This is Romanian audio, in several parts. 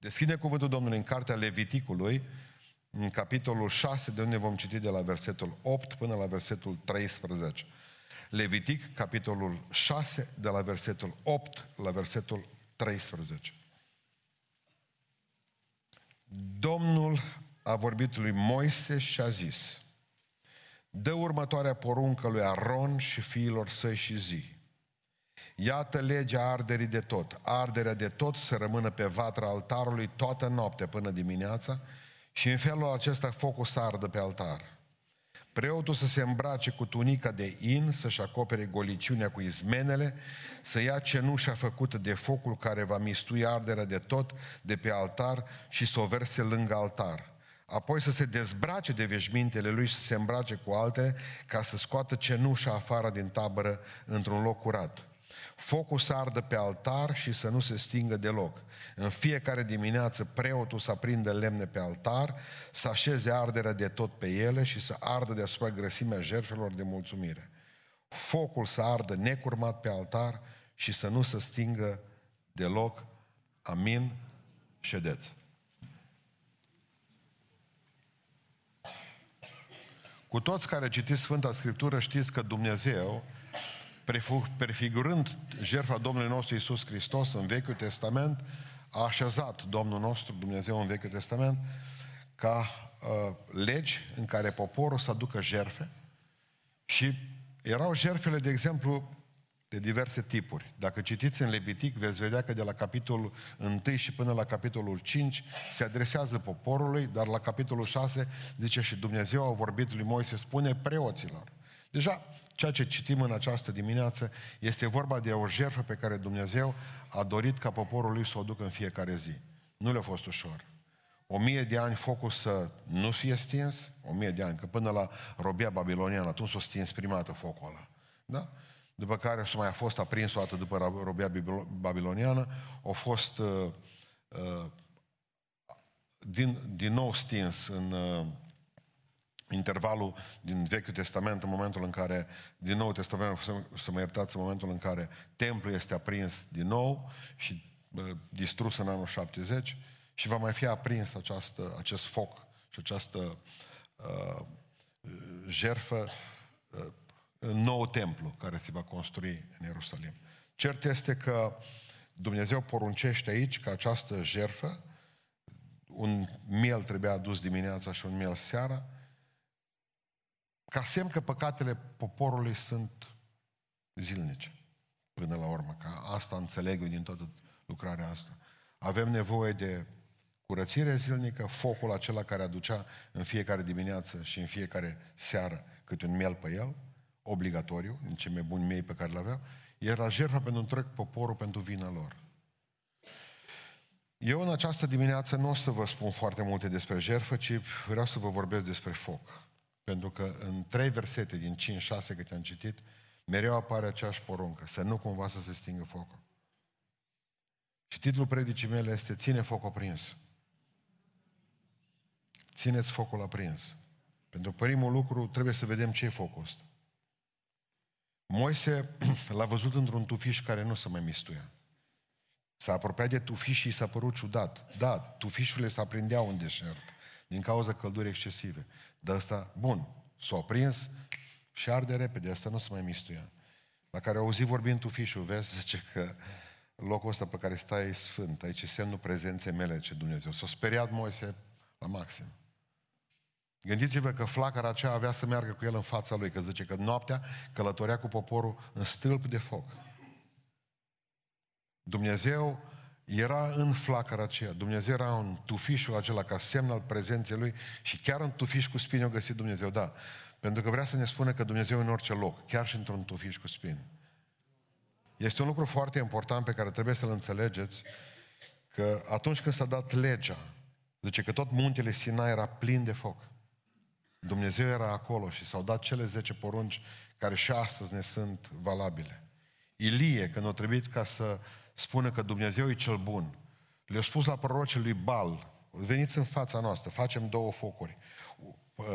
Deschide cuvântul Domnului în cartea Leviticului, în capitolul 6, de unde vom citi de la versetul 8 până la versetul 13. Levitic, capitolul 6, de la versetul 8 la versetul 13. Domnul a vorbit lui Moise și a zis, dă următoarea poruncă lui Aron și fiilor săi și zi. Iată legea arderii de tot. Arderea de tot să rămână pe vatra altarului toată noaptea până dimineața și în felul acesta focul să ardă pe altar. Preotul să se îmbrace cu tunica de in, să-și acopere goliciunea cu izmenele, să ia cenușa făcută de focul care va mistui arderea de tot de pe altar și să o verse lângă altar apoi să se dezbrace de veșmintele lui și să se îmbrace cu alte, ca să scoată cenușa afară din tabără într-un loc curat. Focul să ardă pe altar și să nu se stingă deloc. În fiecare dimineață preotul să aprindă lemne pe altar, să așeze arderea de tot pe ele și să ardă deasupra grăsimea jertfelor de mulțumire. Focul să ardă necurmat pe altar și să nu se stingă deloc. Amin. Ședeți. Cu toți care citiți Sfânta Scriptură știți că Dumnezeu, prefigurând jertfa Domnului nostru Isus Hristos în Vechiul Testament, a așezat Domnul nostru Dumnezeu în Vechiul Testament ca uh, legi în care poporul să aducă jerfe și erau jerfele, de exemplu, de diverse tipuri. Dacă citiți în Levitic, veți vedea că de la capitolul 1 și până la capitolul 5 se adresează poporului, dar la capitolul 6 zice și Dumnezeu a vorbit lui Moise, spune preoților. Deja, ceea ce citim în această dimineață este vorba de o jertfă pe care Dumnezeu a dorit ca poporul lui să o ducă în fiecare zi. Nu le-a fost ușor. O mie de ani focul să nu fie stins, o mie de ani, că până la robia babiloniană, atunci s-a stins prima dată focul ăla. Da? după care și mai a fost aprins o dată după robia babiloniană, a fost uh, uh, din, din nou stins în uh, intervalul din Vechiul Testament, în momentul în care, din Nou Testament, să, să mă iertați, în momentul în care templul este aprins din nou și uh, distrus în anul 70 și va mai fi aprins această, acest foc și această uh, jerfă uh, nou templu care se va construi în Ierusalim. Cert este că Dumnezeu poruncește aici că această jerfă, un miel trebuia adus dimineața și un miel seara, ca semn că păcatele poporului sunt zilnice, până la urmă. Ca asta înțeleg eu din toată lucrarea asta. Avem nevoie de curățire zilnică, focul acela care aducea în fiecare dimineață și în fiecare seară câte un miel pe el, obligatoriu, în cei mai buni mei pe care le aveau, era jertfa pentru întreg poporul pentru vina lor. Eu în această dimineață nu o să vă spun foarte multe despre jertfă, ci vreau să vă vorbesc despre foc. Pentru că în trei versete din 5-6 câte am citit, mereu apare aceeași poruncă, să nu cumva să se stingă focul. Și titlul predicii mele este Ține focul aprins. Țineți focul aprins. Pentru primul lucru trebuie să vedem ce e focul ăsta. Moise l-a văzut într-un tufiș care nu se mai mistuia. S-a apropiat de tufiș și i s-a părut ciudat. Da, tufișurile se aprindeau în deșert din cauza căldurii excesive. Dar ăsta, bun, s-a aprins și arde repede, asta nu se mai mistuia. La care auzi vorbind tufișul, vezi, zice că locul ăsta pe care stai e sfânt, aici e semnul prezenței mele, ce Dumnezeu. S-a speriat Moise la maxim. Gândiți-vă că flacăra aceea avea să meargă cu el în fața lui, că zice că noaptea călătorea cu poporul în stâlp de foc. Dumnezeu era în flacăra aceea, Dumnezeu era în tufișul acela ca semn al prezenței Lui și chiar în tufiș cu spini o găsit Dumnezeu, da. Pentru că vrea să ne spună că Dumnezeu e în orice loc, chiar și într-un tufiș cu spini. Este un lucru foarte important pe care trebuie să-l înțelegeți, că atunci când s-a dat legea, zice că tot muntele Sinai era plin de foc. Dumnezeu era acolo și s-au dat cele 10 porunci care și astăzi ne sunt valabile. Ilie, când a trebuit ca să spună că Dumnezeu e cel bun, le-a spus la prorocii lui Bal, veniți în fața noastră, facem două focuri,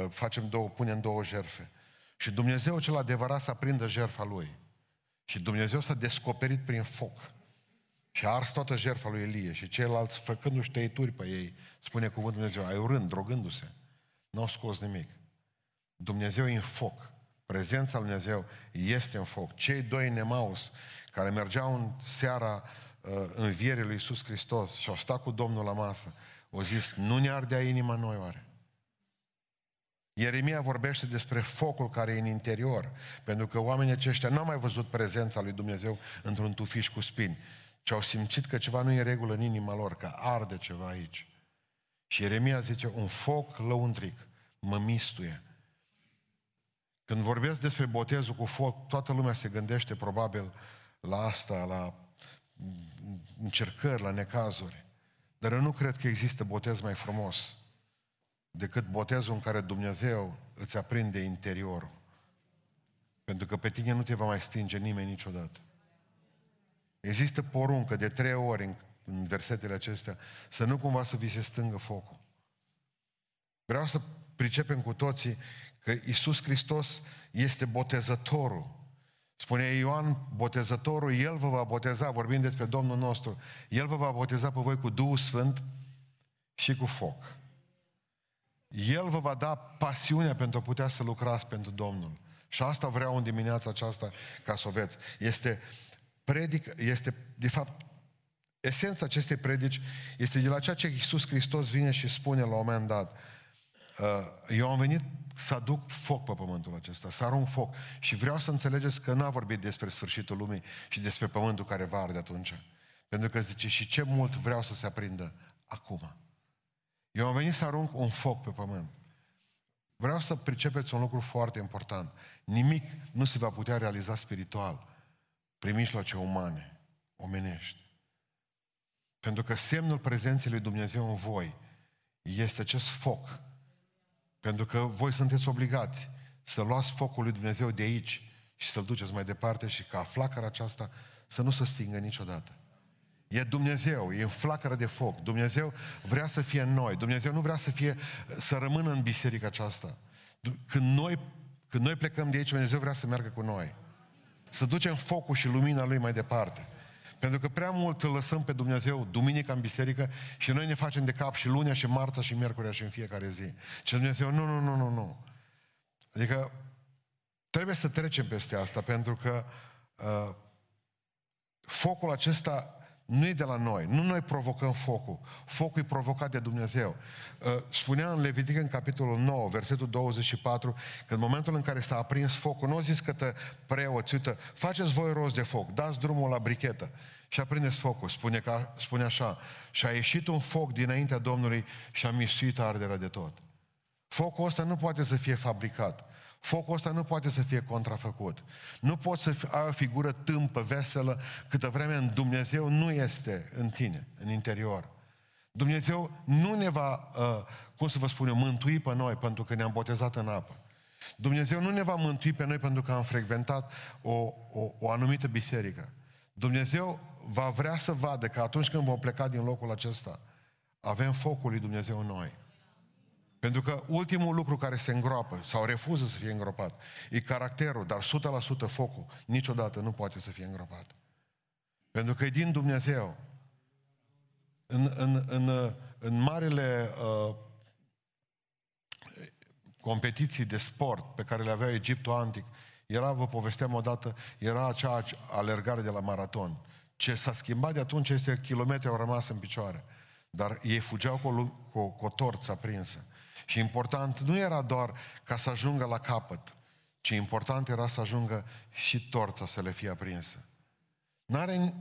facem două, punem două jerfe. Și Dumnezeu cel adevărat să aprindă jerfa lui. Și Dumnezeu s-a descoperit prin foc. Și a ars toată jertfa lui Elie și ceilalți făcându-și tăituri pe ei, spune cuvântul Dumnezeu, ai urând, drogându-se. N-au scos nimic. Dumnezeu e în foc. Prezența lui Dumnezeu este în foc. Cei doi nemaus care mergeau în seara uh, învierii lui Iisus Hristos și au stat cu Domnul la masă, au zis, nu ne ardea inima noi oare? Ieremia vorbește despre focul care e în interior, pentru că oamenii aceștia n-au mai văzut prezența lui Dumnezeu într-un tufiș cu spini, ci au simțit că ceva nu e regulă în inima lor, că arde ceva aici. Și Ieremia zice, un foc lăuntric mă mistuie. Când vorbesc despre botezul cu foc, toată lumea se gândește probabil la asta, la încercări, la necazuri. Dar eu nu cred că există botez mai frumos decât botezul în care Dumnezeu îți aprinde interiorul. Pentru că pe tine nu te va mai stinge nimeni niciodată. Există poruncă de trei ori în, în versetele acestea să nu cumva să vi se stângă focul. Vreau să pricepem cu toții că Isus Hristos este botezătorul. Spune Ioan, botezătorul, El vă va boteza, vorbind despre Domnul nostru, El vă va boteza pe voi cu Duhul Sfânt și cu foc. El vă va da pasiunea pentru a putea să lucrați pentru Domnul. Și asta vreau în dimineața aceasta ca să o veți. Este predic, este de fapt esența acestei predici este de la ceea ce Iisus Hristos vine și spune la un moment dat. Uh, eu am venit să aduc foc pe pământul acesta, să arunc foc. Și vreau să înțelegeți că nu a vorbit despre sfârșitul lumii și despre pământul care va arde atunci. Pentru că zice, și ce mult vreau să se aprindă acum. Eu am venit să arunc un foc pe pământ. Vreau să pricepeți un lucru foarte important. Nimic nu se va putea realiza spiritual prin mijloace umane, omenești. Pentru că semnul prezenței lui Dumnezeu în voi este acest foc. Pentru că voi sunteți obligați să luați focul lui Dumnezeu de aici și să-l duceți mai departe și ca flacăra aceasta să nu se stingă niciodată. E Dumnezeu, e în flacără de foc. Dumnezeu vrea să fie în noi. Dumnezeu nu vrea să fie, să rămână în biserica aceasta. Când noi, când noi plecăm de aici, Dumnezeu vrea să meargă cu noi. Să ducem focul și lumina Lui mai departe. Pentru că prea mult îl lăsăm pe Dumnezeu duminica în biserică și noi ne facem de cap și lunea și marța și miercurea și în fiecare zi. Și Dumnezeu, nu, nu, nu, nu, nu. Adică trebuie să trecem peste asta pentru că uh, focul acesta nu e de la noi. Nu noi provocăm focul. Focul e provocat de Dumnezeu. Uh, spunea în Levitic în capitolul 9, versetul 24, că în momentul în care s-a aprins focul, nu au zis că preoți, uite, faceți voi rost de foc, dați drumul la brichetă și aprindeți focul. Spune, ca, spune așa, și a ieșit un foc dinaintea Domnului și a misuit arderea de tot. Focul ăsta nu poate să fie fabricat. Focul ăsta nu poate să fie contrafăcut. Nu poți să ai o figură tâmpă, veselă, câtă vreme în Dumnezeu nu este în tine, în interior. Dumnezeu nu ne va, uh, cum să vă spun eu, mântui pe noi pentru că ne-am botezat în apă. Dumnezeu nu ne va mântui pe noi pentru că am frecventat o, o, o anumită biserică. Dumnezeu va vrea să vadă că atunci când vom pleca din locul acesta, avem focul lui Dumnezeu în noi. Pentru că ultimul lucru care se îngroapă sau refuză să fie îngropat e caracterul, dar 100% focul niciodată nu poate să fie îngropat. Pentru că e din Dumnezeu. În, în, în, în marile uh, competiții de sport pe care le avea Egiptul antic, era, vă povesteam odată, era acea alergare de la maraton. Ce s-a schimbat de atunci este că kilometri au rămas în picioare. Dar ei fugeau cu o, cu, cu o torță aprinsă. Și important nu era doar ca să ajungă la capăt, ci important era să ajungă și torța să le fie aprinsă. N-are,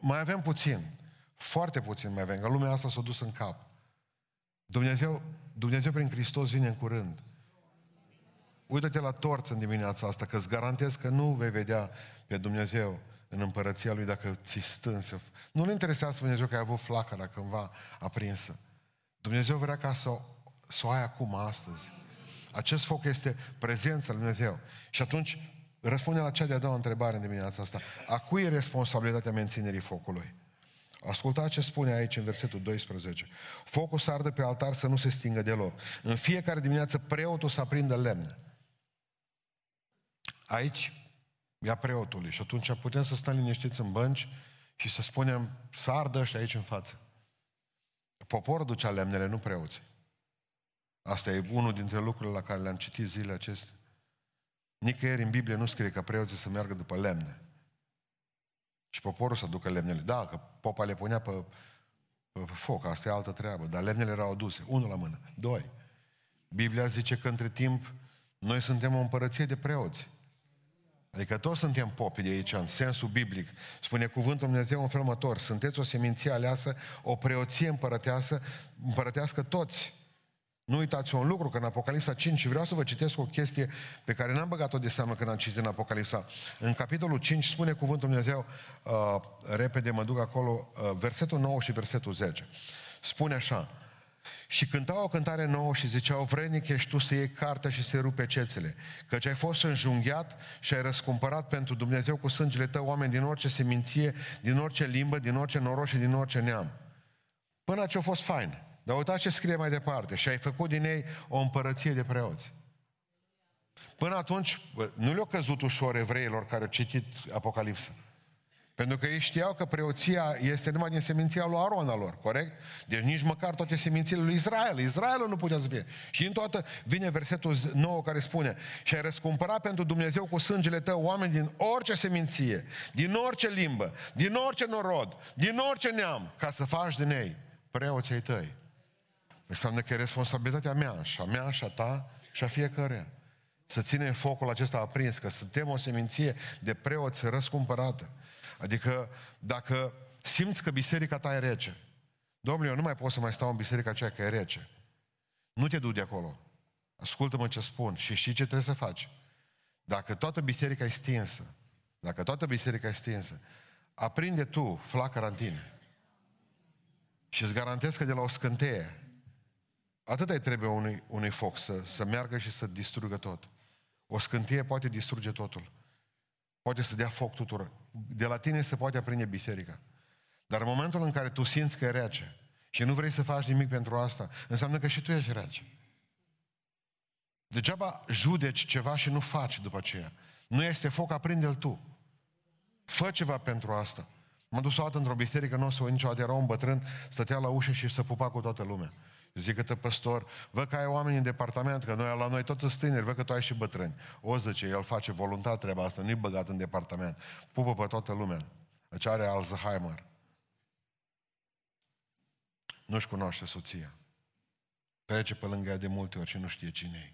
mai avem puțin, foarte puțin mai avem, că lumea asta s-a dus în cap. Dumnezeu, Dumnezeu prin Hristos vine în curând. Uită-te la torță în dimineața asta, că îți garantez că nu vei vedea pe Dumnezeu în împărăția Lui dacă ți stânsă. Nu-L interesează Dumnezeu că ai avut flacăra cândva aprinsă. Dumnezeu vrea ca să să o ai acum, astăzi. Acest foc este prezența lui Dumnezeu. Și atunci răspunde la cea de-a doua întrebare în dimineața asta. A cui e responsabilitatea menținerii focului? Ascultați ce spune aici în versetul 12. Focul să ardă pe altar să nu se stingă deloc. În fiecare dimineață preotul să aprindă lemne. Aici ia preotului și atunci putem să stăm liniștiți în bănci și să spunem, să ardă ăștia aici în față. Poporul ducea lemnele, nu preoții. Asta e unul dintre lucrurile la care le-am citit zilele acestea. Nicăieri în Biblie nu scrie că preoții să meargă după lemne. Și poporul să ducă lemnele. Da, că popa le punea pe, pe foc, asta e altă treabă, dar lemnele erau aduse, unul la mână. Doi, Biblia zice că între timp noi suntem o împărăție de preoți. Adică toți suntem popi de aici, în sensul biblic. Spune cuvântul Dumnezeu în felul următor. Sunteți o seminție aleasă, o preoție împărăteasă, împărătească toți. Nu uitați un lucru, că în Apocalipsa 5, și vreau să vă citesc o chestie pe care n-am băgat-o de seamă când am citit în Apocalipsa. În capitolul 5 spune cuvântul Dumnezeu, uh, repede mă duc acolo, uh, versetul 9 și versetul 10. Spune așa, și cântau o cântare nouă și ziceau, vrednic ești tu să iei cartea și să rupe cețele, căci ai fost înjunghiat și ai răscumpărat pentru Dumnezeu cu sângele tău oameni din orice seminție, din orice limbă, din orice noroc și din orice neam. Până ce a fost fain. Dar uitați ce scrie mai departe. Și ai făcut din ei o împărăție de preoți. Până atunci, nu le-a căzut ușor evreilor care au citit Apocalipsa. Pentru că ei știau că preoția este numai din seminția lui Aron al lor, corect? Deci nici măcar toate semințiile lui Israel. Israelul nu putea să fie. Și în toată vine versetul nou care spune și ai răscumpărat pentru Dumnezeu cu sângele tău oameni din orice seminție, din orice limbă, din orice norod, din orice neam, ca să faci din ei preoții tăi. Înseamnă că e responsabilitatea mea și a mea și a ta și a fiecăruia. Să ținem focul acesta aprins, că suntem o seminție de preoți răscumpărată. Adică dacă simți că biserica ta e rece, Domnule, eu nu mai pot să mai stau în biserica aceea că e rece. Nu te du de acolo. Ascultă-mă ce spun și știi ce trebuie să faci. Dacă toată biserica e stinsă, dacă toată biserica e stinsă, aprinde tu flacăra în tine. Și îți garantez că de la o scânteie, atât îi trebuie unui, unui foc să, să meargă și să distrugă tot. O scânteie poate distruge totul. Poate să dea foc tuturor. De la tine se poate aprinde biserica. Dar în momentul în care tu simți că e rece și nu vrei să faci nimic pentru asta, înseamnă că și tu ești rece. Degeaba judeci ceva și nu faci după aceea. Nu este foc, aprinde-l tu. Fă ceva pentru asta. M-am dus o dată într-o biserică, nu o să o niciodată, era un bătrân, stătea la ușă și se pupa cu toată lumea. Zic că păstor, văd că ai oameni în departament, că noi la noi toți sunt tineri, văd că tu ai și bătrâni. O zice, el face voluntar treaba asta, nu-i băgat în departament. Pupă pe toată lumea. Deci are Alzheimer. Nu-și cunoaște soția. Trece pe lângă ea de multe ori și nu știe cine e.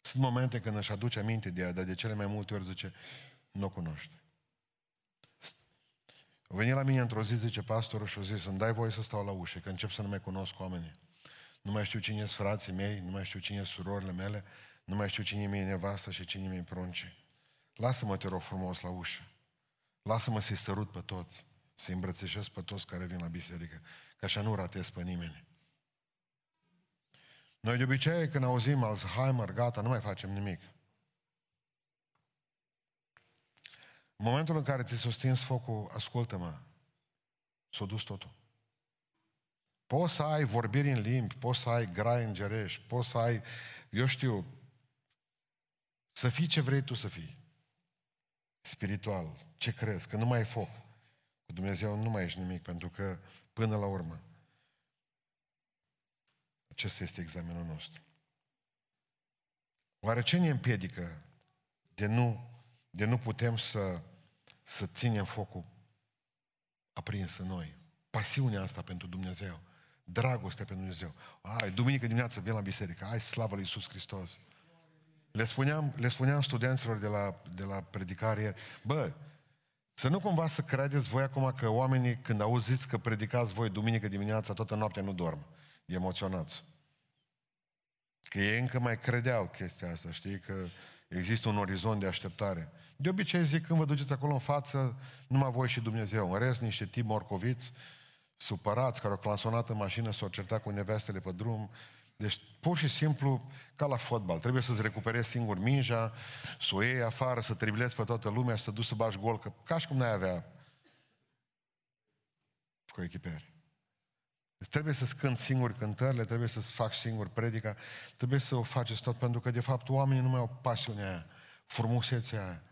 Sunt momente când își aduce aminte de ea, dar de cele mai multe ori zice, nu o cunoaște. A venit la mine într-o zi, zice pastorul, și a zis, îmi dai voie să stau la ușă, că încep să nu mai cunosc oamenii. Nu mai știu cine sunt frații mei, nu mai știu cine sunt surorile mele, nu mai știu cine mi-e nevasta și cine mi-e prunce. Lasă-mă, te rog frumos, la ușă. Lasă-mă să-i sărut pe toți, să-i îmbrățișez pe toți care vin la biserică, că așa nu ratez pe nimeni. Noi de obicei, când auzim Alzheimer, gata, nu mai facem nimic. În momentul în care ți s-a stins focul, ascultă-mă, s-a dus totul. Poți să ai vorbiri în limbi, poți să ai grai îngerești, poți să ai, eu știu, să fii ce vrei tu să fii. Spiritual. Ce crezi? Că nu mai e foc. Cu Dumnezeu nu mai ești nimic, pentru că până la urmă acesta este examenul nostru. Oare ce ne împiedică de nu, de nu putem să, să ținem focul aprins în noi? Pasiunea asta pentru Dumnezeu. Dragoste pentru Dumnezeu. Ai, duminică dimineață vin la biserică. Ai, slavă lui Iisus Hristos. Le spuneam, le spuneam studenților de la, de la predicare, bă, să nu cumva să credeți voi acum că oamenii, când auziți că predicați voi duminică dimineața, toată noaptea nu dorm. Emoționați. Că ei încă mai credeau chestia asta, știi? Că există un orizont de așteptare. De obicei zic, când vă duceți acolo în față, numai voi și Dumnezeu. În rest, niște tip morcoviți, supărați, care au clansonat în mașină, s-au certat cu nevestele pe drum. Deci, pur și simplu, ca la fotbal. Trebuie să-ți recuperezi singur mingea, să o iei afară, să tribilezi pe toată lumea, să te duci să bagi gol, că, ca și cum n-ai avea cu echiperi. Deci trebuie să-ți cânt singur cântările, trebuie să-ți faci singur predica, trebuie să o faceți tot, pentru că, de fapt, oamenii nu mai au pasiunea aia, frumusețea aia.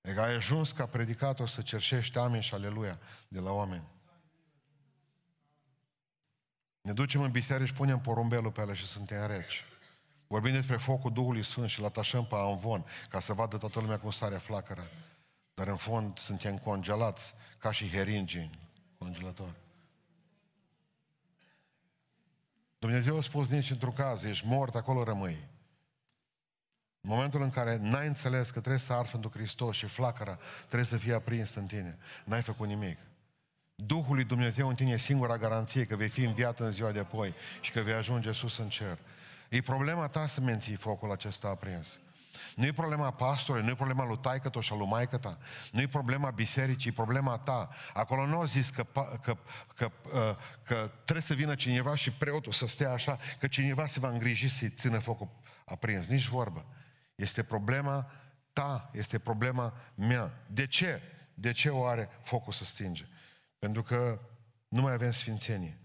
E că ai ajuns ca predicator să cerșești amin și aleluia de la oameni. Ne ducem în biserică și punem porumbelul pe ele și suntem reci. Vorbim despre focul Duhului Sfânt și îl atașăm pe amvon ca să vadă toată lumea cum sare flacăra. Dar în fond suntem congelați ca și heringi în congelator. Dumnezeu a spus nici într-un caz, ești mort, acolo rămâi. În momentul în care n-ai înțeles că trebuie să arzi pentru Hristos și flacăra trebuie să fie aprinsă în tine, n-ai făcut nimic. Duhul lui Dumnezeu în tine e singura garanție că vei fi înviat în ziua de apoi și că vei ajunge sus în cer. E problema ta să menții focul acesta aprins. Nu e problema pastorului, nu e problema lui taică și a lui maică ta, nu e problema bisericii, e problema ta. Acolo nu au zis că, că, că, că, uh, că trebuie să vină cineva și preotul să stea așa, că cineva se va îngriji să-i țină focul aprins. Nici vorbă. Este problema ta, este problema mea. De ce? De ce o are focul să stinge? Pentru că nu mai avem sfințenie.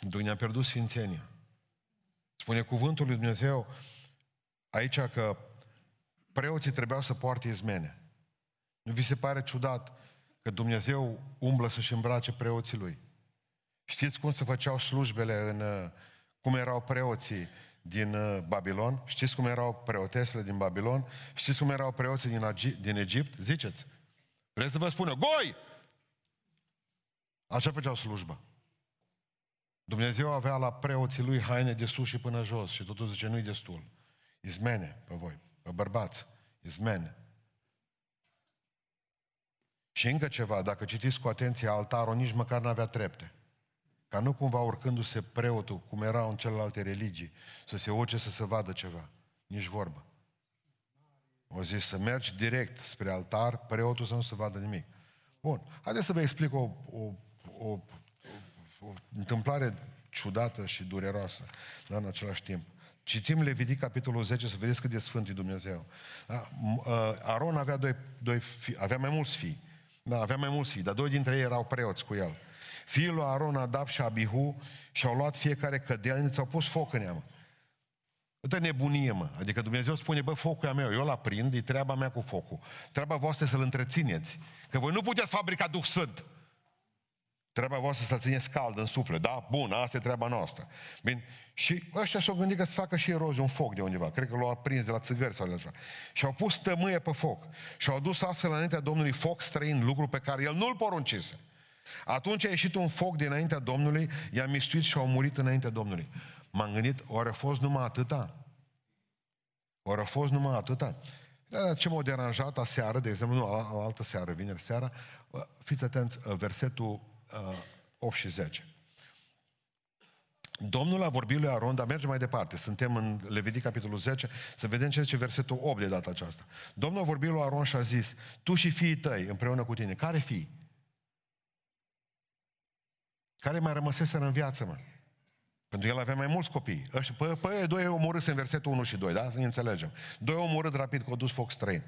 Noi ne-am pierdut sfințenia. Spune cuvântul lui Dumnezeu aici că preoții trebuiau să poarte izmene. Nu vi se pare ciudat că Dumnezeu umblă să-și îmbrace preoții lui? Știți cum se făceau slujbele în... cum erau preoții din uh, Babilon? Știți cum erau preotesele din Babilon? Știți cum erau preoții din, Agi- din Egipt? Ziceți! Vreți să vă spună, goi! Așa făceau slujba. Dumnezeu avea la preoții lui haine de sus și până jos și totul zice, nu-i destul. Izmene pe voi, pe bărbați, izmene. Și încă ceva, dacă citiți cu atenție altarul, nici măcar n-avea trepte. Ca nu cumva urcându-se preotul, cum erau în celelalte religii, să se urce să se vadă ceva. Nici vorbă. O zis să mergi direct spre altar, preotul să nu se vadă nimic. Bun, haideți să vă explic o, o, o o întâmplare ciudată și dureroasă, dar în același timp. Citim Levitic, capitolul 10, să vedeți cât de sfânt e Dumnezeu. Da? Ă, Aron avea, doi, doi fi, avea mai mulți fii. Da, avea mai mulți fii, dar doi dintre ei erau preoți cu el. Fiul lui Aron, Adab și Abihu, și-au luat fiecare cădelniță, au pus foc în ea, mă. Uite nebunie, mă. Adică Dumnezeu spune, bă, focul e meu, eu l aprind, e treaba mea cu focul. Treaba voastră să-l întrețineți. Că voi nu puteți fabrica Duh Sfânt. Treaba voastră să țineți cald în suflet, da? Bun, asta e treaba noastră. Bine. Și ăștia s-au gândit că să facă și erozie, un foc de undeva. Cred că l-au aprins de la țigări sau de așa. Și au pus tămâie pe foc. Și au dus astfel înaintea Domnului foc străin, lucru pe care el nu-l poruncise. Atunci a ieșit un foc dinaintea Domnului, i-a mistuit și au murit înaintea Domnului. M-am gândit, ori a fost numai atâta? Ori a fost numai atâta? Da, ce m-a deranjat aseară, de exemplu, nu, altă seară, vineri seara, fiți atenți, versetul uh, 8 și 10. Domnul a vorbit lui Aron, dar mergem mai departe. Suntem în Levitic, capitolul 10, să vedem ce zice versetul 8 de data aceasta. Domnul a vorbit lui Aron și a zis, tu și fiii tăi împreună cu tine. Care fii? Care mai rămăseseră în viață, mă? Pentru că el avea mai mulți copii. Păi, păi doi omorâți în versetul 1 și 2, da? Să ne înțelegem. Doi omorât rapid că au dus foc străin.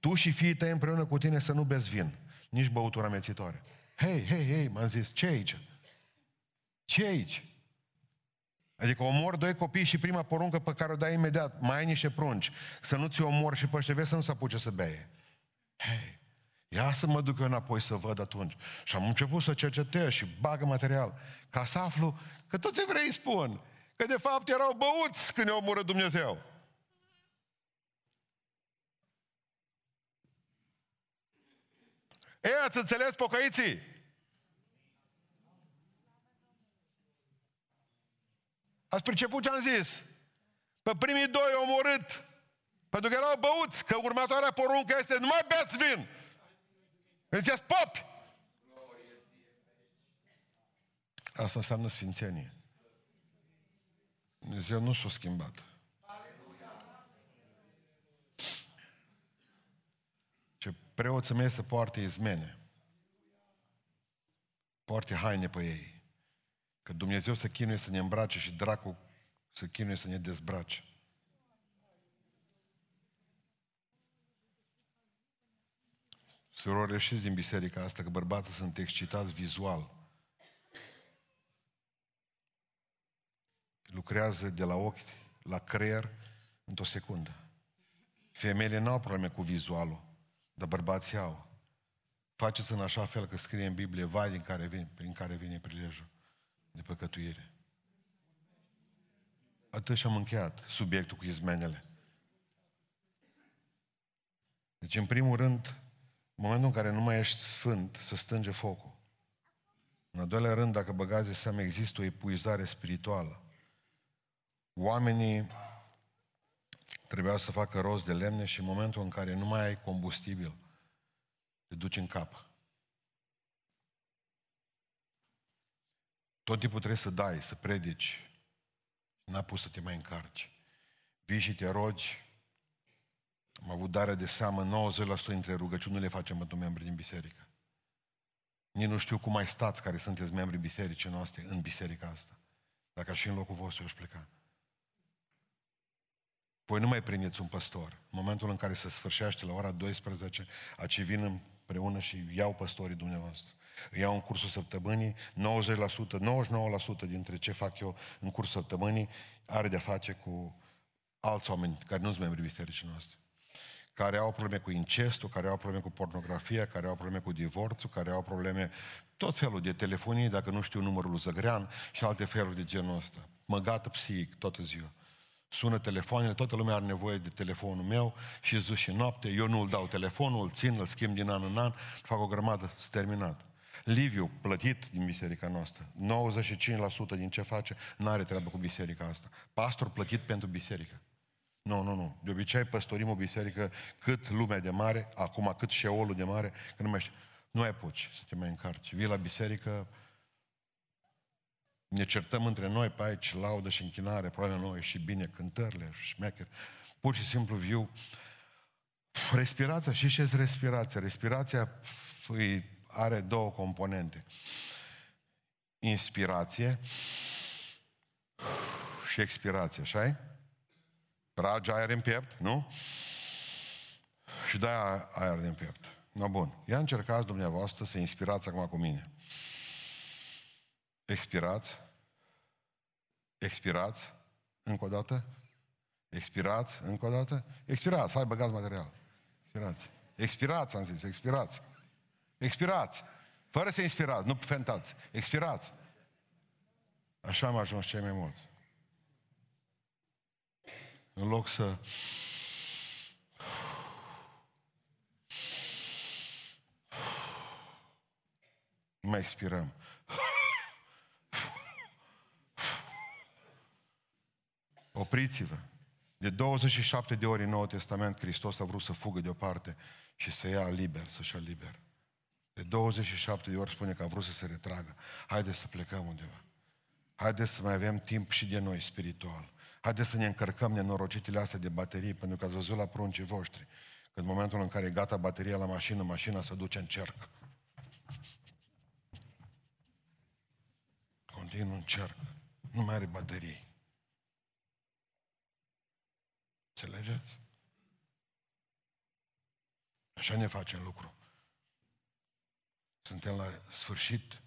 Tu și fiii tăi împreună cu tine să nu beți vin, nici băutură amețitoare. Hei, hei, hei, m-am zis, ce aici? Ce aici? Adică omor doi copii și prima poruncă pe care o dai imediat, mai ai niște prunci, să nu ți omor și pe ăștia vezi să nu se apuce să beie. Hei, ia să mă duc eu înapoi să văd atunci. Și am început să cercetez și bagă material, ca să aflu că toți evrei spun că de fapt erau băuți când ne omoră Dumnezeu. Ei, ați înțeles, pocăiții? Ați priceput ce am zis? Pe primii doi au omorât pentru că erau băuți, că următoarea poruncă este nu mai beți vin. Ziceți popi! Asta înseamnă sfințenie. Dumnezeu nu s-a schimbat. Ce preoții mei să poarte izmene. Poarte haine pe ei. Că Dumnezeu să chinuie să ne îmbrace și dracu să chinuie să ne dezbrace. Surori, ieșiți din biserica asta că bărbații sunt excitați vizual. Lucrează de la ochi la creier într-o secundă. Femeile nu au probleme cu vizualul, dar bărbații au. Faceți în așa fel că scrie în Biblie vai din care vine, prin care vine prilejul de păcătuire. Atât și am încheiat subiectul cu izmenele. Deci, în primul rând, în momentul în care nu mai ești sfânt, să stânge focul. În al doilea rând, dacă băgați de seama, există o epuizare spirituală. Oamenii trebuiau să facă rost de lemne și în momentul în care nu mai ai combustibil, te duci în cap. Tot timpul trebuie să dai, să predici. N-a pus să te mai încarci. Vii și te rogi. Am avut dare de seamă, 90% dintre rugăciuni nu le facem pentru membri din biserică. Nici nu știu cum mai stați care sunteți membri bisericii noastre în biserica asta. Dacă aș fi în locul vostru, eu aș pleca. Voi nu mai prindeți un păstor. În momentul în care se sfârșește la ora 12, aci vin împreună și iau păstorii dumneavoastră. Îi iau în cursul săptămânii, 90%, 99% dintre ce fac eu în cursul săptămânii are de-a face cu alți oameni care nu sunt membri bisericii noastre care au probleme cu incestul, care au probleme cu pornografia, care au probleme cu divorțul, care au probleme tot felul de telefonii, dacă nu știu numărul lui Zăgrean și alte feluri de genul ăsta. Mă gata psihic toată ziua. Sună telefoanele, toată lumea are nevoie de telefonul meu și zi și noapte, eu nu îl dau telefonul, îl țin, îl schimb din an în an, fac o grămadă, terminat. Liviu, plătit din biserica noastră, 95% din ce face, nu are treabă cu biserica asta. Pastor plătit pentru biserică. Nu, nu, nu. De obicei păstorim o biserică cât lumea de mare, acum cât șeolul de mare, că nu mai știu. Nu ai puci să te mai încarci. Vii la biserică, ne certăm între noi pe aici, laudă și închinare, probabil noi și bine cântările și șmecher. Pur și simplu viu. Respirația, și ce este respirația? Respirația are două componente. Inspirație și expirație, așa Tragi aer în piept, nu? Și dai aer din piept. No, bun. Ia încercați dumneavoastră să inspirați acum cu mine. Expirați. Expirați. Încă o dată. Expirați. Încă o dată. Expirați. Hai, băgați material. Expirați. Expirați, am zis. Expirați. Expirați. Fără să inspirați, nu fentați. Expirați. Așa am ajuns cei mai mulți. În loc să mai expirăm. Opriți-vă. De 27 de ori în Noul Testament Hristos a vrut să fugă deoparte și să ia liber, să-și ia liber. De 27 de ori spune că a vrut să se retragă. Haideți să plecăm undeva. Haideți să mai avem timp și de noi spiritual. Haideți să ne încărcăm nenorocitele astea de baterii, pentru că ați văzut la pruncii voștri. Că în momentul în care e gata bateria la mașină, mașina se duce în cerc. Continuu în cerc. Nu mai are baterii. Înțelegeți? Așa ne facem lucru. Suntem la sfârșit,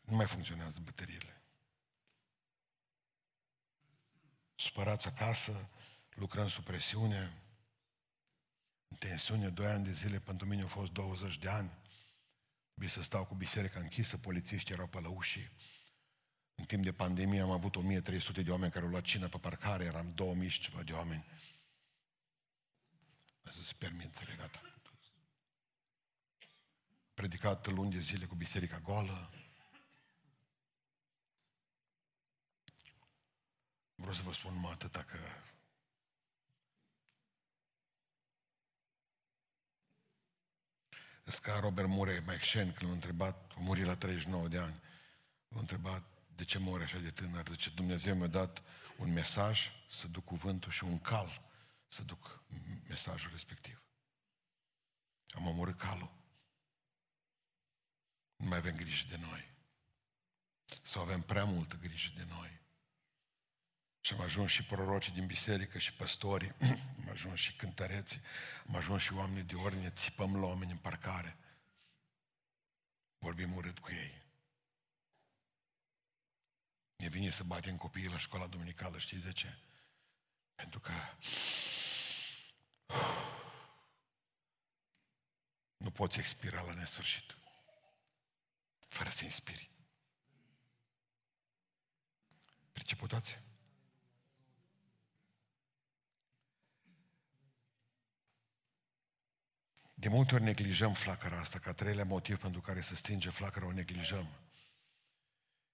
nu mai funcționează bateriile. Supărați acasă, lucrăm sub presiune, în tensiune, doi ani de zile, pentru mine au fost 20 de ani. Trebuie să stau cu biserica închisă, polițiștii erau pe la ușii. În timp de pandemie am avut 1300 de oameni care au luat cină pe parcare, eram 2000 și ceva de oameni. A zis, permițele, gata. Predicat luni de zile cu biserica goală. Vreau să vă spun numai atâta că Îs ca Robert Murray McShane, când l-a întrebat, a murit la 39 de ani, l-a întrebat de ce mori așa de tânăr? Zice, Dumnezeu mi-a dat un mesaj să duc cuvântul și un cal să duc mesajul respectiv. Am omorât calul. Nu mai avem grijă de noi. Sau avem prea multă grijă de noi. Și am ajuns și prorocii din biserică și păstorii, am ajuns și cântăreții, am ajuns și oamenii de ordine, țipăm la oameni în parcare. Vorbim urât cu ei. Ne vine să batem copiii la școala duminicală, știți de ce? Pentru că poți expira la nesfârșit. Fără să inspiri. Perceputați? De multe ori neglijăm flacăra asta, ca treilea motiv pentru care se stinge flacăra, o neglijăm.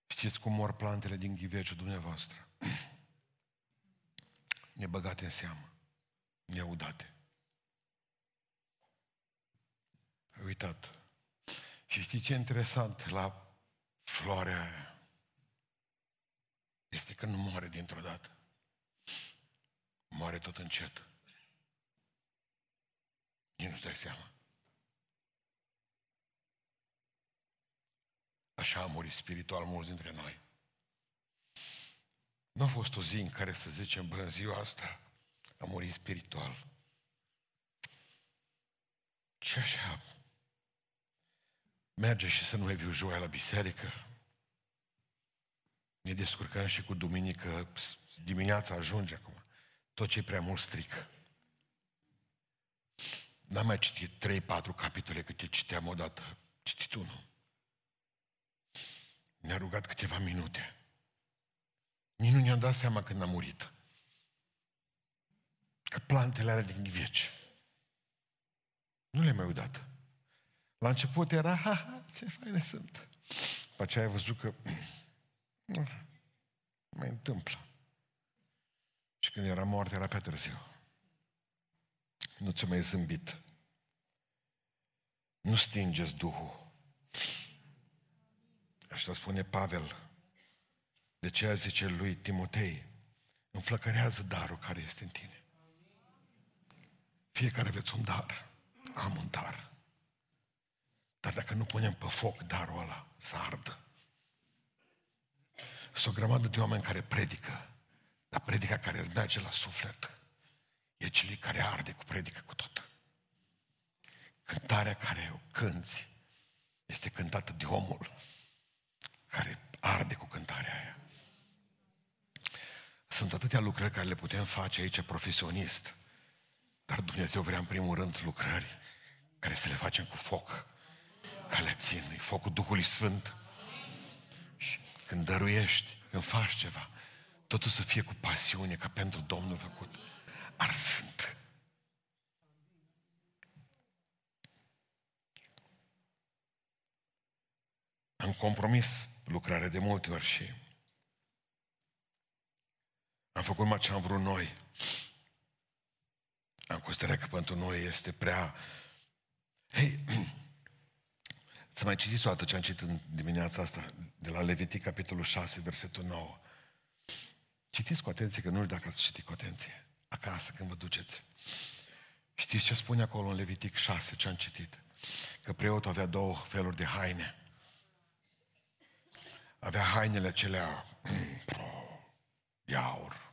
Știți cum mor plantele din ghiveciul dumneavoastră? Nebăgate în seamă, neudate. Ai uitat. Și știți ce interesant la floarea aia? Este că nu moare dintr-o dată. Moare tot încet. Nici nu-ți dai seama. Așa a murit spiritual mulți dintre noi. Nu a fost o zi în care să zicem, bă, în ziua asta a murit spiritual. Și așa, merge și să nu mai viu joia la biserică. Ne descurcăm și cu duminică, dimineața ajunge acum. Tot ce e prea mult strică. N-am mai citit trei, patru capitole câte citeam odată. Citit unul. Ne-a rugat câteva minute. Nici nu ne-am dat seama când a murit. Că plantele alea din veci. Nu le-am mai udat. La început era, ha, ha, ce faine sunt. După aceea ai văzut că nu, mai întâmplă. Și când era moarte, era pe târziu. Nu ți-a mai zâmbit. Nu stingeți Duhul. Așa spune Pavel. De ce zice lui Timotei, înflăcărează darul care este în tine. Fiecare aveți un dar. Am un dar. Dar dacă nu punem pe foc darul ăla, să ardă. Sunt o grămadă de oameni care predică, dar predica care îți merge la suflet e cel care arde cu predică cu tot. Cântarea care o cânți este cântată de omul care arde cu cântarea aia. Sunt atâtea lucrări care le putem face aici profesionist, dar Dumnezeu vrea în primul rând lucrări care să le facem cu foc, ca le țin, e focul Duhului Sfânt. Și când dăruiești, când faci ceva, totul să fie cu pasiune, ca pentru Domnul făcut, arsând. Am compromis lucrarea de multe ori și am făcut mai ce am vrut noi. Am considerat că pentru noi este prea... Hei, să mai citiți o dată ce am citit în dimineața asta, de la Levitic, capitolul 6, versetul 9. Citiți cu atenție, că nu știu dacă ați citit cu atenție, acasă, când vă duceți. Știți ce spune acolo în Levitic 6, ce am citit? Că preotul avea două feluri de haine. Avea hainele acelea de aur.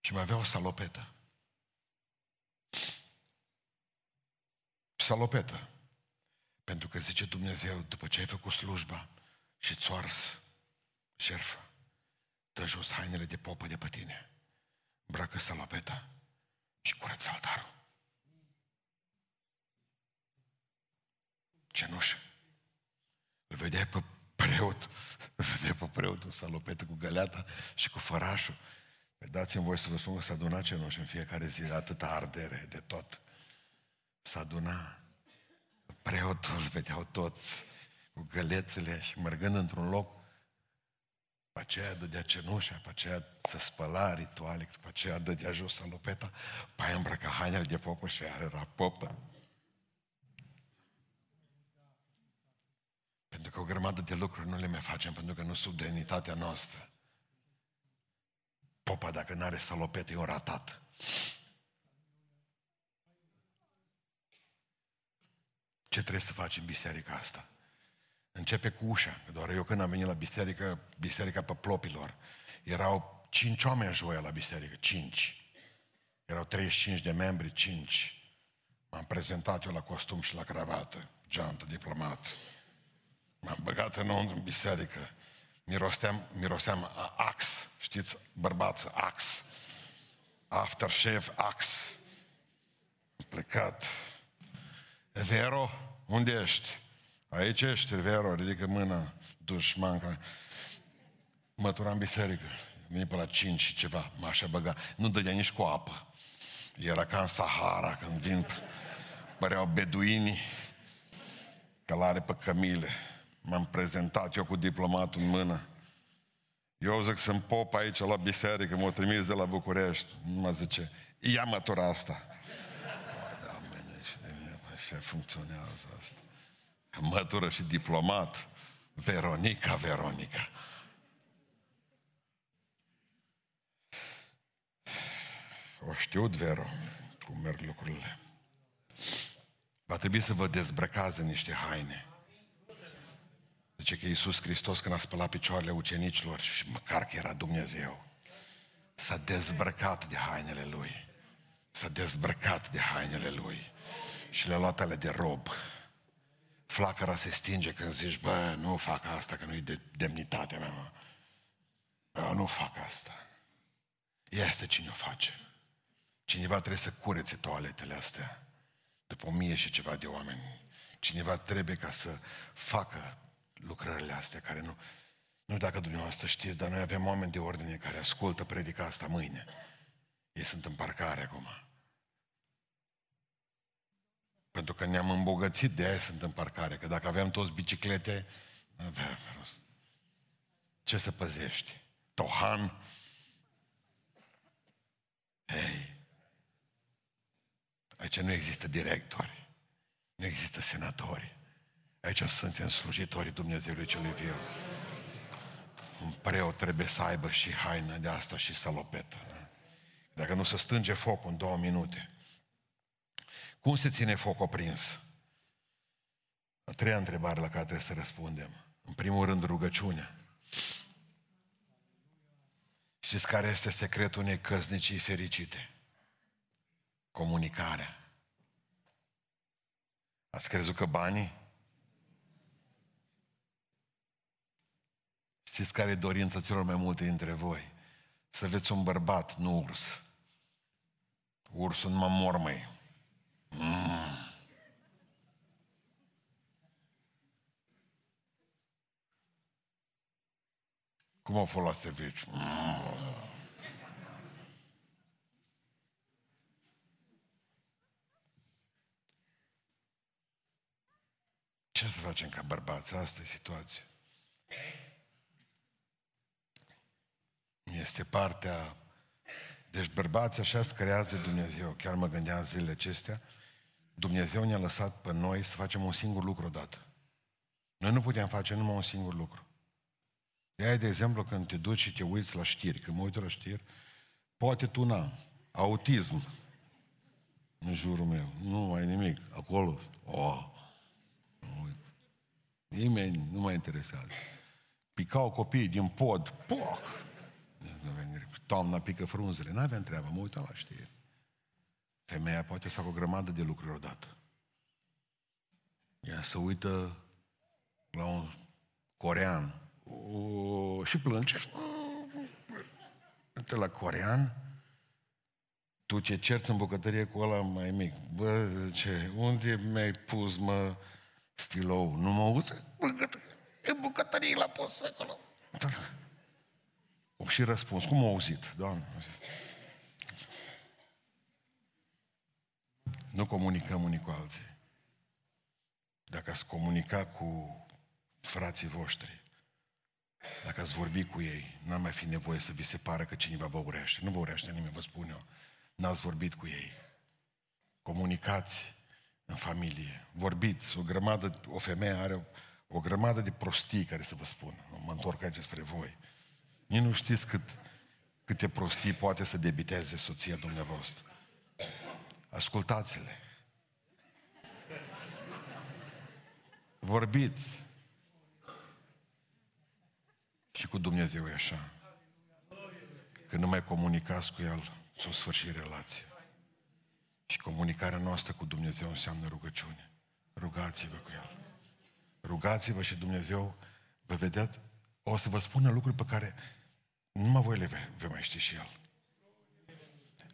Și mai avea o salopetă. Salopetă. Pentru că zice Dumnezeu, după ce ai făcut slujba și ți ars șerfă, dă jos hainele de popă de pe tine, îmbracă salopeta și curăță altarul. Cenușă. Îl vedeai pe preot, îl vedeai pe preot în salopetă cu găleata și cu fărașul. Păi dați-mi voi să vă spun că s-a adunat cenușă în fiecare zi, atâta ardere de tot. S-a adunat preotul, îl vedeau toți cu gălețele și mergând într-un loc, după aceea dădea cenușa, după aceea să spăla rituale, după aceea dădea jos salopeta, pe aia îmbrăca hainele de popă și era popă. Pentru că o grămadă de lucruri nu le mai facem, pentru că nu sub demnitatea noastră. Popa, dacă nu are salopete, e un ratat. Ce trebuie să faci în biserica asta? Începe cu ușa. Doar eu când am venit la biserică, biserica pe plopilor, erau cinci oameni joia la biserică, cinci. Erau 35 de membri, cinci. M-am prezentat eu la costum și la cravată, geantă, diplomat. M-am băgat înăuntru în biserică. Miroseam, miroseam ax, știți, bărbață, ax. Aftershave, ax. Am plecat Vero, unde ești? Aici ești, Vero, ridică mâna, dușman. Mătura în biserică. Vine pe la 5 și ceva, m așa băga. Nu dădea nici cu apă. Era ca în Sahara, când vin, păreau beduini călare pe cămile. M-am prezentat eu cu diplomatul în mână. Eu zic, sunt pop aici la biserică, m-au trimis de la București. Nu mă zice, ia mătura asta. Da, mâine și de mine, așa funcționează asta. Mătură și diplomat. Veronica, Veronica. O știut, Vero, cum merg lucrurile. Va trebui să vă dezbrăcați de niște haine. Zice că Iisus Hristos când a spălat picioarele ucenicilor și măcar că era Dumnezeu, s-a dezbrăcat de hainele Lui. S-a dezbrăcat de hainele Lui și le-a luat ale de rob. Flacăra se stinge când zici, bă, nu fac asta, că nu-i de demnitatea mea, mă. Bă, nu fac asta. Este cine o face. Cineva trebuie să curețe toaletele astea după o mie și ceva de oameni. Cineva trebuie ca să facă lucrările astea care nu... Nu dacă dumneavoastră știți, dar noi avem oameni de ordine care ascultă predica asta mâine. Ei sunt în parcare acum. Pentru că ne-am îmbogățit, de aia sunt în parcare. Că dacă aveam toți biciclete, nu avea rost. Ce să păzești? Tohan? Hei, Aici nu există directori, nu există senatori. Aici suntem slujitorii Dumnezeului celui viu. Un preot trebuie să aibă și haină de asta și salopetă. Da? Dacă nu se strânge focul în două minute. Cum se ține focul prins? A treia întrebare la care trebuie să răspundem. În primul rând, rugăciunea. Știți care este secretul unei căsnicii fericite? comunicarea. Ați crezut că banii? Știți care e dorința celor mai multe dintre voi? Să aveți un bărbat, nu urs. Ursul numai mormăi. Mm. Cum au fost la serviciu? Mm. Ce să facem ca bărbați? Asta e situația. Este partea... Deci bărbații așa se creează de Dumnezeu. Chiar mă gândeam zilele acestea. Dumnezeu ne-a lăsat pe noi să facem un singur lucru odată. Noi nu putem face numai un singur lucru. De aia, de exemplu, când te duci și te uiți la știri, când mă uit la știri, poate tu n autism în jurul meu, nu mai nimic, acolo, oh, Nimeni nu mă interesează. Picau copiii din pod, poc! Toamna pică frunzele, n-aveam treabă, mă uitam la știri. Femeia poate să facă o grămadă de lucruri odată. Ea se uită la un corean o, și plânge. Uite la corean, tu ce cerți în bucătărie cu ăla mai mic. Bă, ce, unde mi-ai pus, mă, stilou, nu mă auzi? E bucătărie la post acolo. O și răspuns, cum m-a auzit, doamne? Nu comunicăm unii cu alții. Dacă ați comunica cu frații voștri, dacă ați vorbi cu ei, n-ar mai fi nevoie să vi se pară că cineva vă urește. Nu vă urește nimeni, vă spun eu. N-ați vorbit cu ei. Comunicați în familie. Vorbiți, o grămadă, o femeie are o, o grămadă de prostii care să vă spun. Mă întorc aici spre voi. Nici nu știți cât, câte prostii poate să debiteze soția dumneavoastră. Ascultați-le. Vorbiți. Și cu Dumnezeu e așa. Când nu mai comunicați cu El, s-o sfârșit relația. Și comunicarea noastră cu Dumnezeu înseamnă rugăciune. Rugați-vă cu El. Rugați-vă și Dumnezeu, vă vedeți, o să vă spună lucruri pe care numai voi le vei mai ști și El.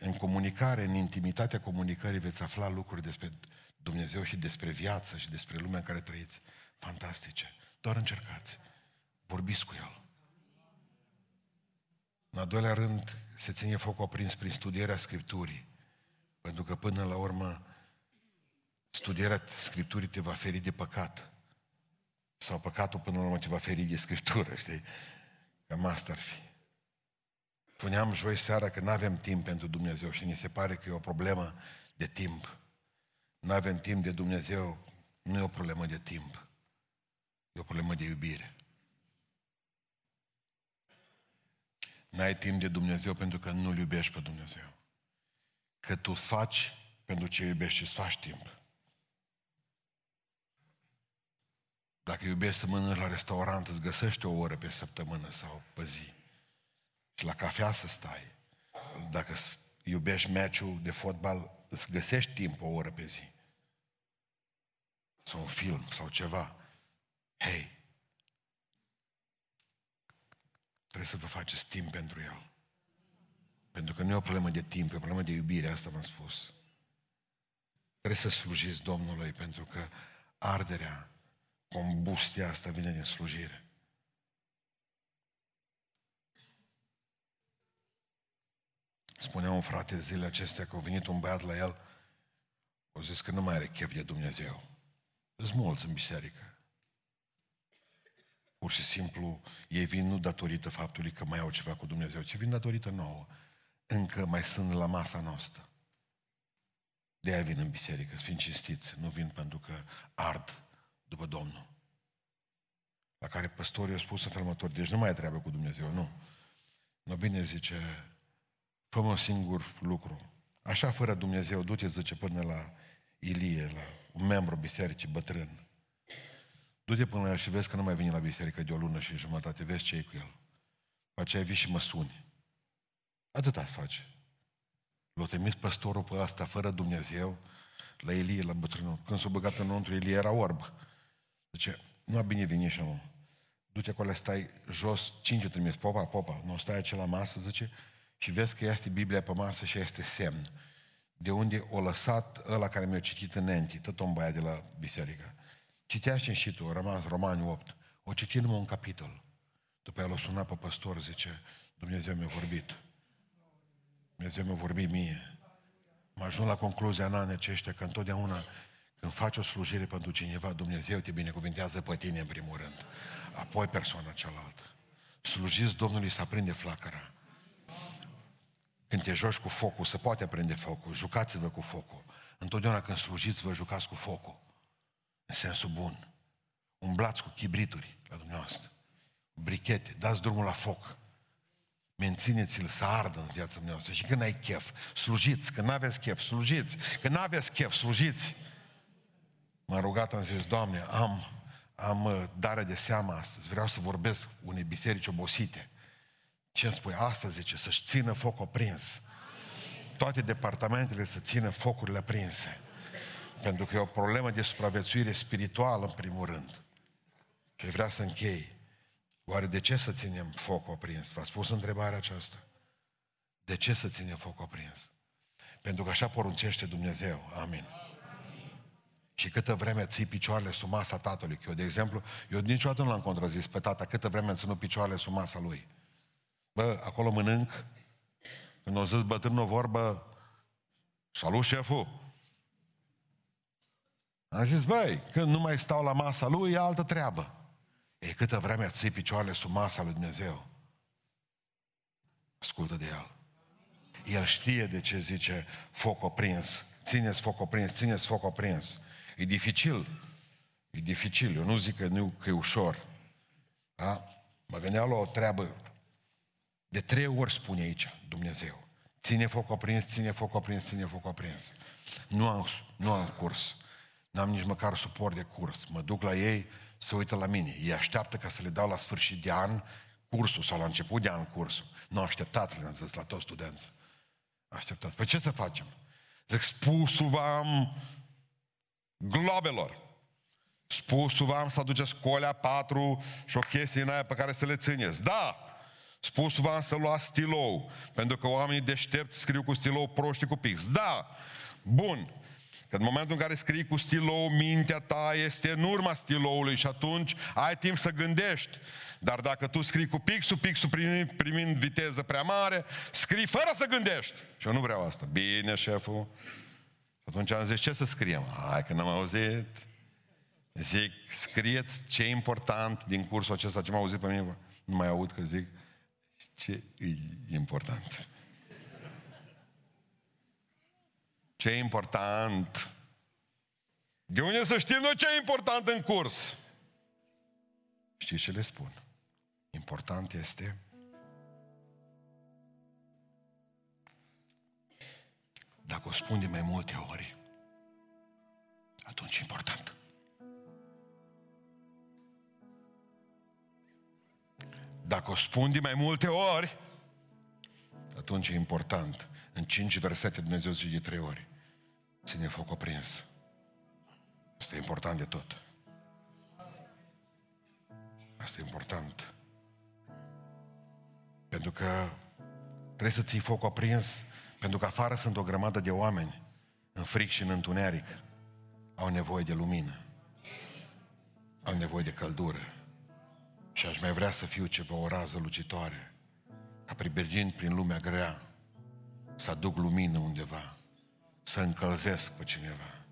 În comunicare, în intimitatea comunicării veți afla lucruri despre Dumnezeu și despre viață și despre lumea în care trăiți. Fantastice. Doar încercați. Vorbiți cu El. În al doilea rând, se ține foc oprins prin studierea Scripturii. Pentru că până la urmă, studierea Scripturii te va feri de păcat. Sau păcatul până la urmă te va feri de Scriptură, știi? Cam asta ar fi. Spuneam joi seara că nu avem timp pentru Dumnezeu și ni se pare că e o problemă de timp. Nu avem timp de Dumnezeu, nu e o problemă de timp. E o problemă de iubire. N-ai timp de Dumnezeu pentru că nu-L iubești pe Dumnezeu. Că tu îți faci pentru ce iubești și îți faci timp. Dacă iubești să mănânci la restaurant, îți găsești o oră pe săptămână sau pe zi. Și la cafea să stai. Dacă iubești meciul de fotbal, îți găsești timp o oră pe zi. Sau un film, sau ceva. Hei, trebuie să vă faceți timp pentru el. Pentru că nu e o problemă de timp, e o problemă de iubire, asta v-am spus. Trebuie să slujiți Domnului, pentru că arderea, combustia asta vine din slujire. Spunea un frate zilele acestea că a venit un băiat la el, a zis că nu mai are chef de Dumnezeu. Sunt mulți în biserică. Pur și simplu, ei vin nu datorită faptului că mai au ceva cu Dumnezeu, ci vin datorită nouă. Încă mai sunt la masa noastră. De aia vin în biserică, să fim cinstiți, nu vin pentru că ard după Domnul. La care păstorii au spus în felul următor, deci nu mai e treabă cu Dumnezeu, nu. Nu bine zice, fă un singur lucru. Așa fără Dumnezeu, du-te, zice, până la Ilie, la un membru bisericii bătrân. Du-te până la el și vezi că nu mai vine la biserică de o lună și jumătate, vezi ce e cu el. După aceea vii și mă suni. Atât ați face. L-a trimis păstorul pe asta fără Dumnezeu, la Ilie, la bătrânul. Când s-a băgat înăuntru, Ilie era orb. Zice, nu a bine venit și nu. Du-te acolo, stai jos, cinci trimis, popa, popa, nu stai aici la masă, zice, și vezi că este Biblia pe masă și este semn. De unde o lăsat ăla care mi-a citit înainte, tot un băiat de la biserică. Citea și tu, a rămas Romani 8. O citi numai un capitol. După aia l-a sunat pe păstor, zice, Dumnezeu mi-a vorbit. Dumnezeu mi-a vorbit mie. Mă ajung la concluzia în anii aceștia că întotdeauna când faci o slujire pentru cineva, Dumnezeu te binecuvintează pe tine în primul rând. Apoi persoana cealaltă. Slujiți Domnului să aprinde flacăra. Când te joci cu focul, se poate aprinde focul. Jucați-vă cu focul. Întotdeauna când slujiți, vă jucați cu focul. În sensul bun. Umblați cu chibrituri la dumneavoastră. Brichete, dați drumul la foc. Mențineți-l să ardă în viața dumneavoastră. Și când ai chef, slujiți. Când n-aveți chef, slujiți. Când n-aveți chef, slujiți. M-am rugat, am zis, Doamne, am, am uh, dare de seamă astăzi. Vreau să vorbesc unei biserici obosite. Ce îmi spui? Asta zice, să-și țină foc oprins. Toate departamentele să țină focurile aprinse. Pentru că e o problemă de supraviețuire spirituală, în primul rând. Și vrea să închei. Oare de ce să ținem foc oprins? V-a spus întrebarea aceasta? De ce să ținem foc oprins? Pentru că așa poruncește Dumnezeu. Amin. Și câtă vreme ții picioarele sub masa tatălui. Că eu, de exemplu, eu niciodată nu l-am contrazis pe tata câtă vreme am ținut picioarele sub masa lui. Bă, acolo mănânc. Când o zis bătrân o vorbă, salut șeful. Am zis, băi, când nu mai stau la masa lui, e altă treabă. E câtă vreme ții picioarele sub masa lui Dumnezeu. Ascultă de el. El știe de ce zice foc oprins. Țineți foc oprins, țineți foc oprins. E dificil. E dificil. Eu nu zic că, nu, că e ușor. Da? Mă venea la o treabă de trei ori spune aici Dumnezeu. Ține foc oprins, ține foc oprins, ține foc oprins. Nu am, nu am curs. N-am nici măcar suport de curs. Mă duc la ei, să uită la mine. Ei așteaptă ca să le dau la sfârșit de an cursul sau la început de an cursul. Nu așteptați, le-am zis la toți studenți. Așteptați. Păi ce să facem? Zic, spusul v-am globelor. Spusul v-am să aduceți colea, patru și o chestie în aia pe care să le țineți. Da! Spusul v-am să luați stilou, pentru că oamenii deștepți scriu cu stilou proști cu pix. Da! Bun. Că în momentul în care scrii cu stilou, mintea ta este în urma stiloului și atunci ai timp să gândești. Dar dacă tu scrii cu pixul, pixul primind, primind viteză prea mare, scrii fără să gândești. Și eu nu vreau asta. Bine, șeful. Atunci am zis, ce să scriem? Hai că n-am auzit. Zic, scrieți ce e important din cursul acesta, ce m-a auzit pe mine, nu mai aud că zic, ce e important. Ce e important? De unde să știm noi ce e important în curs? Știți ce le spun? Important este dacă o spun de mai multe ori, atunci e important. Dacă o spun de mai multe ori, atunci e important. În cinci versete Dumnezeu zice de trei ori. Ține foc aprins. Asta e important de tot. Asta e important. Pentru că trebuie să ții focul aprins, pentru că afară sunt o grămadă de oameni, în fric și în întuneric, au nevoie de lumină. Au nevoie de căldură. Și aș mai vrea să fiu ceva o rază lucitoare, ca pribergind prin lumea grea, să aduc lumină undeva, să încălzesc pe cineva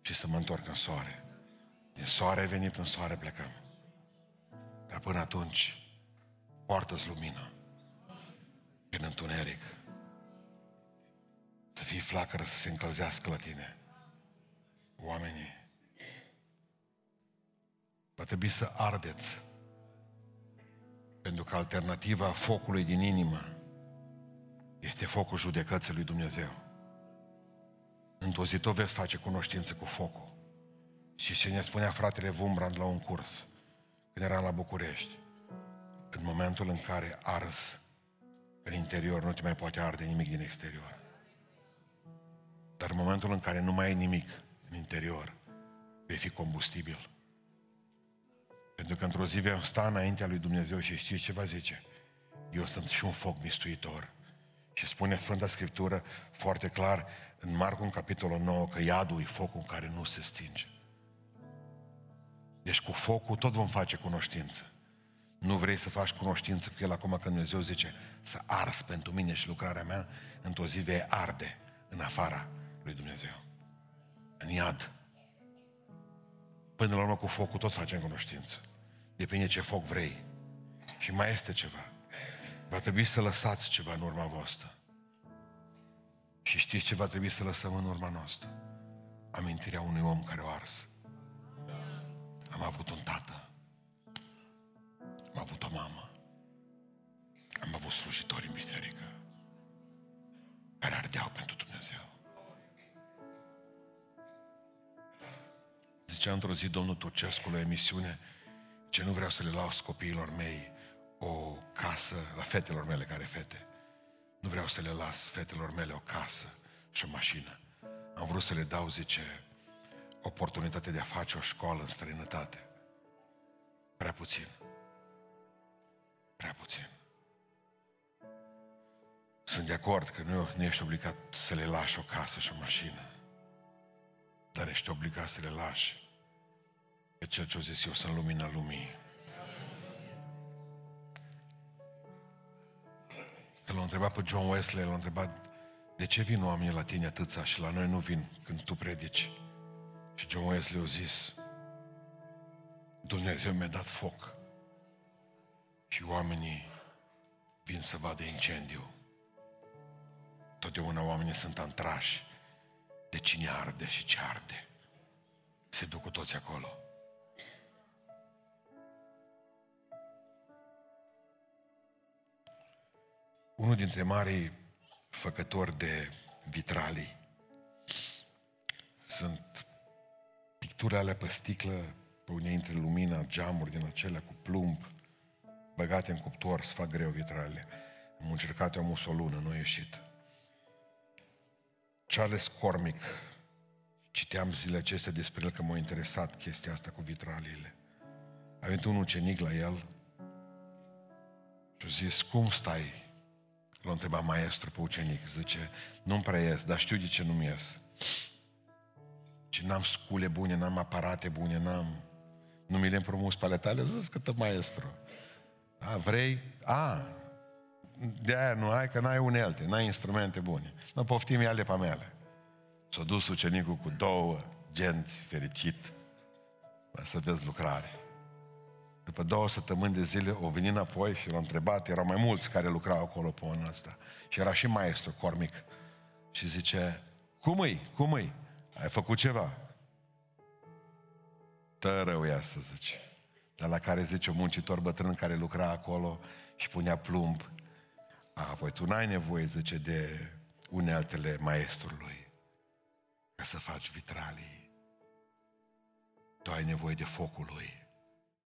și să mă întorc în soare. Din soare ai venit, în soare plecăm. Dar până atunci, poartă-ți lumină prin întuneric. Să fii flacără să se încălzească la tine. Oamenii, va trebui să ardeți pentru că alternativa focului din inimă este focul judecății lui Dumnezeu. Într-o zi tot veți face cunoștință cu focul. Și ce ne spunea fratele Vumbrand la un curs, când eram la București, în momentul în care arzi în interior, nu te mai poate arde nimic din exterior. Dar în momentul în care nu mai ai nimic în interior, vei fi combustibil. Pentru că într-o zi vei sta înaintea lui Dumnezeu și știi ce va zice? Eu sunt și un foc mistuitor. Și spune Sfânta Scriptură foarte clar în Marcu, în capitolul 9, că iadul e focul în care nu se stinge. Deci cu focul tot vom face cunoștință. Nu vrei să faci cunoștință cu el acum când Dumnezeu zice să ars pentru mine și lucrarea mea, într-o zi vei arde în afara lui Dumnezeu. În iad. Până la urmă cu focul tot facem cunoștință. Depinde ce foc vrei. Și mai este ceva. Va trebui să lăsați ceva în urma voastră. Și știți ce va trebui să lăsăm în urma noastră? Amintirea unui om care o ars. Am avut un tată. Am avut o mamă. Am avut slujitori în biserică care ardeau pentru Dumnezeu. Zicea într-o zi domnul Turcescu la emisiune ce nu vreau să le las copiilor mei o casă, la fetelor mele care fete. Nu vreau să le las fetelor mele o casă și o mașină. Am vrut să le dau, zice, oportunitate de a face o școală în străinătate. Prea puțin. Prea puțin. Sunt de acord că nu, nu ești obligat să le lași o casă și o mașină. Dar ești obligat să le lași pe cel ce o zis eu sunt lumina lumii. Că l-a întrebat pe John Wesley, l-a întrebat de ce vin oamenii la tine atâția și la noi nu vin când tu predici? Și John Wesley a zis, Dumnezeu mi-a dat foc și oamenii vin să vadă incendiu. Totdeauna oamenii sunt antrași de cine arde și ce arde. Se duc cu toți acolo. Unul dintre marii făcători de vitralii sunt picturi ale pe sticlă, pe unei dintre lumina, geamuri din acelea cu plumb, băgate în cuptor, să fac greu vitralele. Am încercat eu o lună, nu a ieșit. Charles Cormick, citeam zilele acestea despre el că m-a interesat chestia asta cu vitraliile. A venit un ucenic la el și a zis, cum stai? L-a întrebat maestru pe ucenic, zice, nu-mi prea ies, dar știu de ce nu-mi ies. Și n-am scule bune, n-am aparate bune, n-am... Nu mi le împrumut pe ale tale, zis că maestru. A, vrei? A, de aia nu ai, că n-ai unelte, n-ai instrumente bune. Nu poftim ele pe mele. S-a dus ucenicul cu două genți fericit. Va să vezi lucrare. După două săptămâni de zile o venit înapoi și l-a întrebat, erau mai mulți care lucrau acolo pe anul ăsta. Și era și maestru cormic. Și zice, cum îi? Cum îi? Ai făcut ceva? Tărău ea să zice. Dar la care zice un muncitor bătrân care lucra acolo și punea plumb. A, apoi tu n-ai nevoie, zice, de uneltele maestrului ca să faci vitralii. Tu ai nevoie de focul lui.